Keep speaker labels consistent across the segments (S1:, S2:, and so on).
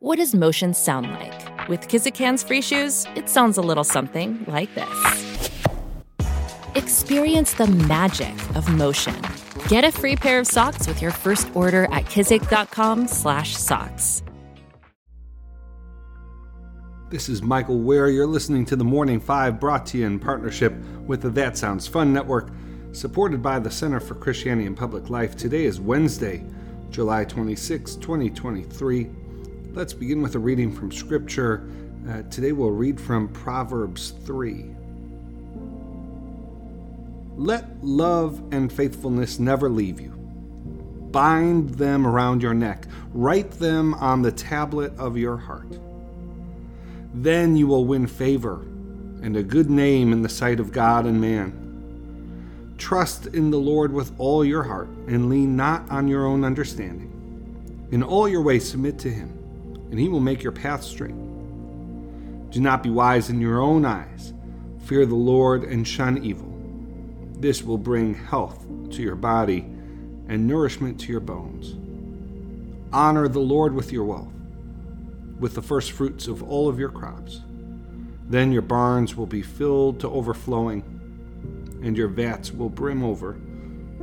S1: What does motion sound like? With Kizikans free shoes, it sounds a little something like this. Experience the magic of motion. Get a free pair of socks with your first order at kizik.com/socks.
S2: This is Michael Wear. You're listening to the Morning Five, brought to you in partnership with the That Sounds Fun Network, supported by the Center for Christianity and Public Life. Today is Wednesday, July 26, 2023. Let's begin with a reading from Scripture. Uh, today we'll read from Proverbs 3. Let love and faithfulness never leave you. Bind them around your neck, write them on the tablet of your heart. Then you will win favor and a good name in the sight of God and man. Trust in the Lord with all your heart and lean not on your own understanding. In all your ways, submit to Him, and He will make your path straight. Do not be wise in your own eyes. Fear the Lord and shun evil. This will bring health to your body and nourishment to your bones. Honor the Lord with your wealth, with the first fruits of all of your crops. Then your barns will be filled to overflowing, and your vats will brim over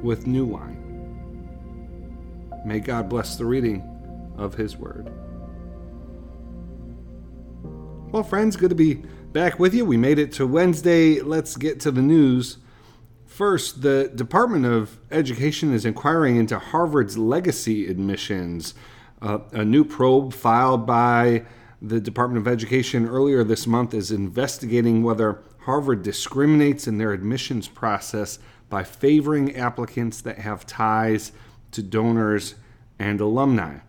S2: with new wine. May God bless the reading of His Word. Well, friends, good to be back with you. We made it to Wednesday. Let's get to the news. First, the Department of Education is inquiring into Harvard's legacy admissions. Uh, a new probe filed by the Department of Education earlier this month is investigating whether Harvard discriminates in their admissions process by favoring applicants that have ties to donors and alumni.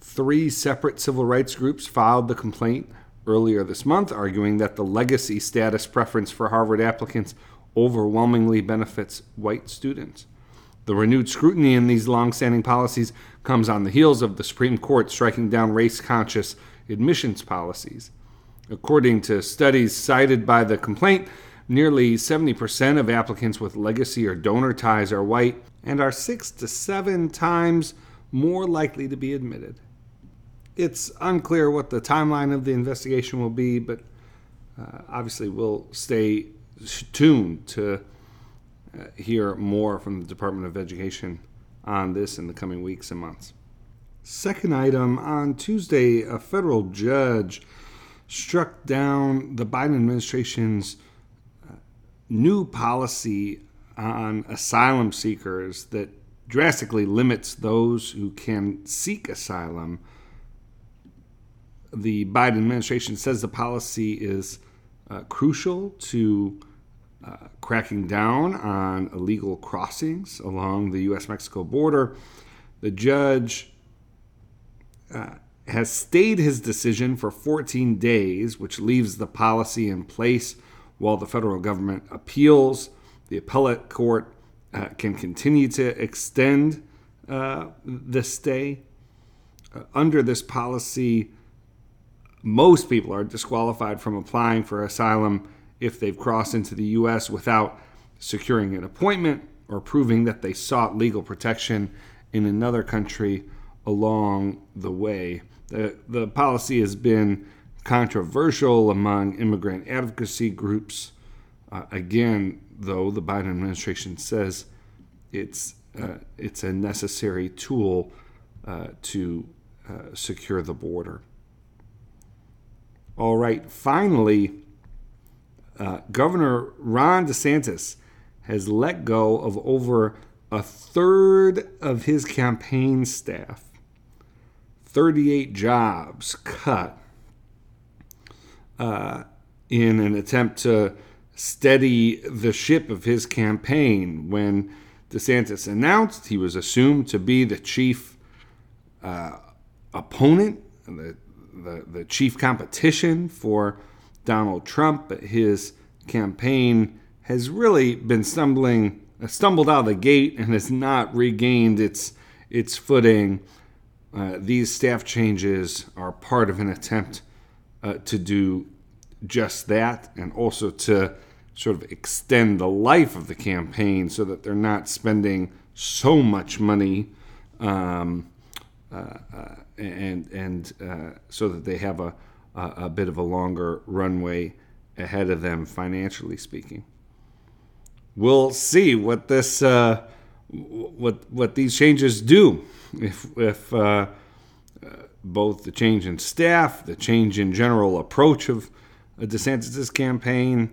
S2: Three separate civil rights groups filed the complaint earlier this month, arguing that the legacy status preference for Harvard applicants overwhelmingly benefits white students. The renewed scrutiny in these long-standing policies comes on the heels of the Supreme Court striking down race-conscious admissions policies. According to studies cited by the complaint, nearly 70% of applicants with legacy or donor ties are white and are 6 to 7 times more likely to be admitted. It's unclear what the timeline of the investigation will be, but uh, obviously we'll stay tuned to uh, hear more from the Department of Education on this in the coming weeks and months. Second item on Tuesday, a federal judge struck down the Biden administration's uh, new policy on asylum seekers that drastically limits those who can seek asylum. The Biden administration says the policy is uh, crucial to uh, cracking down on illegal crossings along the U.S. Mexico border. The judge uh, has stayed his decision for 14 days, which leaves the policy in place while the federal government appeals. The appellate court uh, can continue to extend uh, the stay. Uh, under this policy, most people are disqualified from applying for asylum if they've crossed into the U.S. without securing an appointment or proving that they sought legal protection in another country along the way. The, the policy has been controversial among immigrant advocacy groups. Uh, again, though, the Biden administration says it's, uh, it's a necessary tool uh, to uh, secure the border. All right, finally, uh, Governor Ron DeSantis has let go of over a third of his campaign staff. 38 jobs cut uh, in an attempt to steady the ship of his campaign. When DeSantis announced he was assumed to be the chief uh, opponent, the, the, the chief competition for Donald Trump, but his campaign has really been stumbling, stumbled out of the gate, and has not regained its its footing. Uh, these staff changes are part of an attempt uh, to do just that, and also to sort of extend the life of the campaign so that they're not spending so much money um, and and uh, so that they have a, a bit of a longer runway ahead of them financially speaking. We'll see what this uh, what what these changes do if if uh, uh, both the change in staff, the change in general approach of DeSantis' campaign,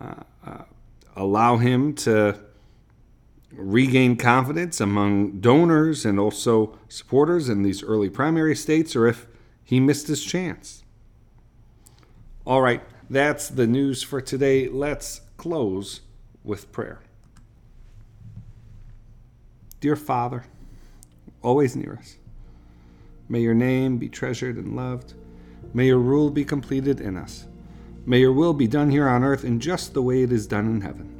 S2: uh, uh, allow him to regain confidence among donors and also supporters in these early primary states, or if he missed his chance. All right, that's the news for today. Let's close with prayer. Dear Father, always near us, may your name be treasured and loved. May your rule be completed in us. May your will be done here on earth in just the way it is done in heaven.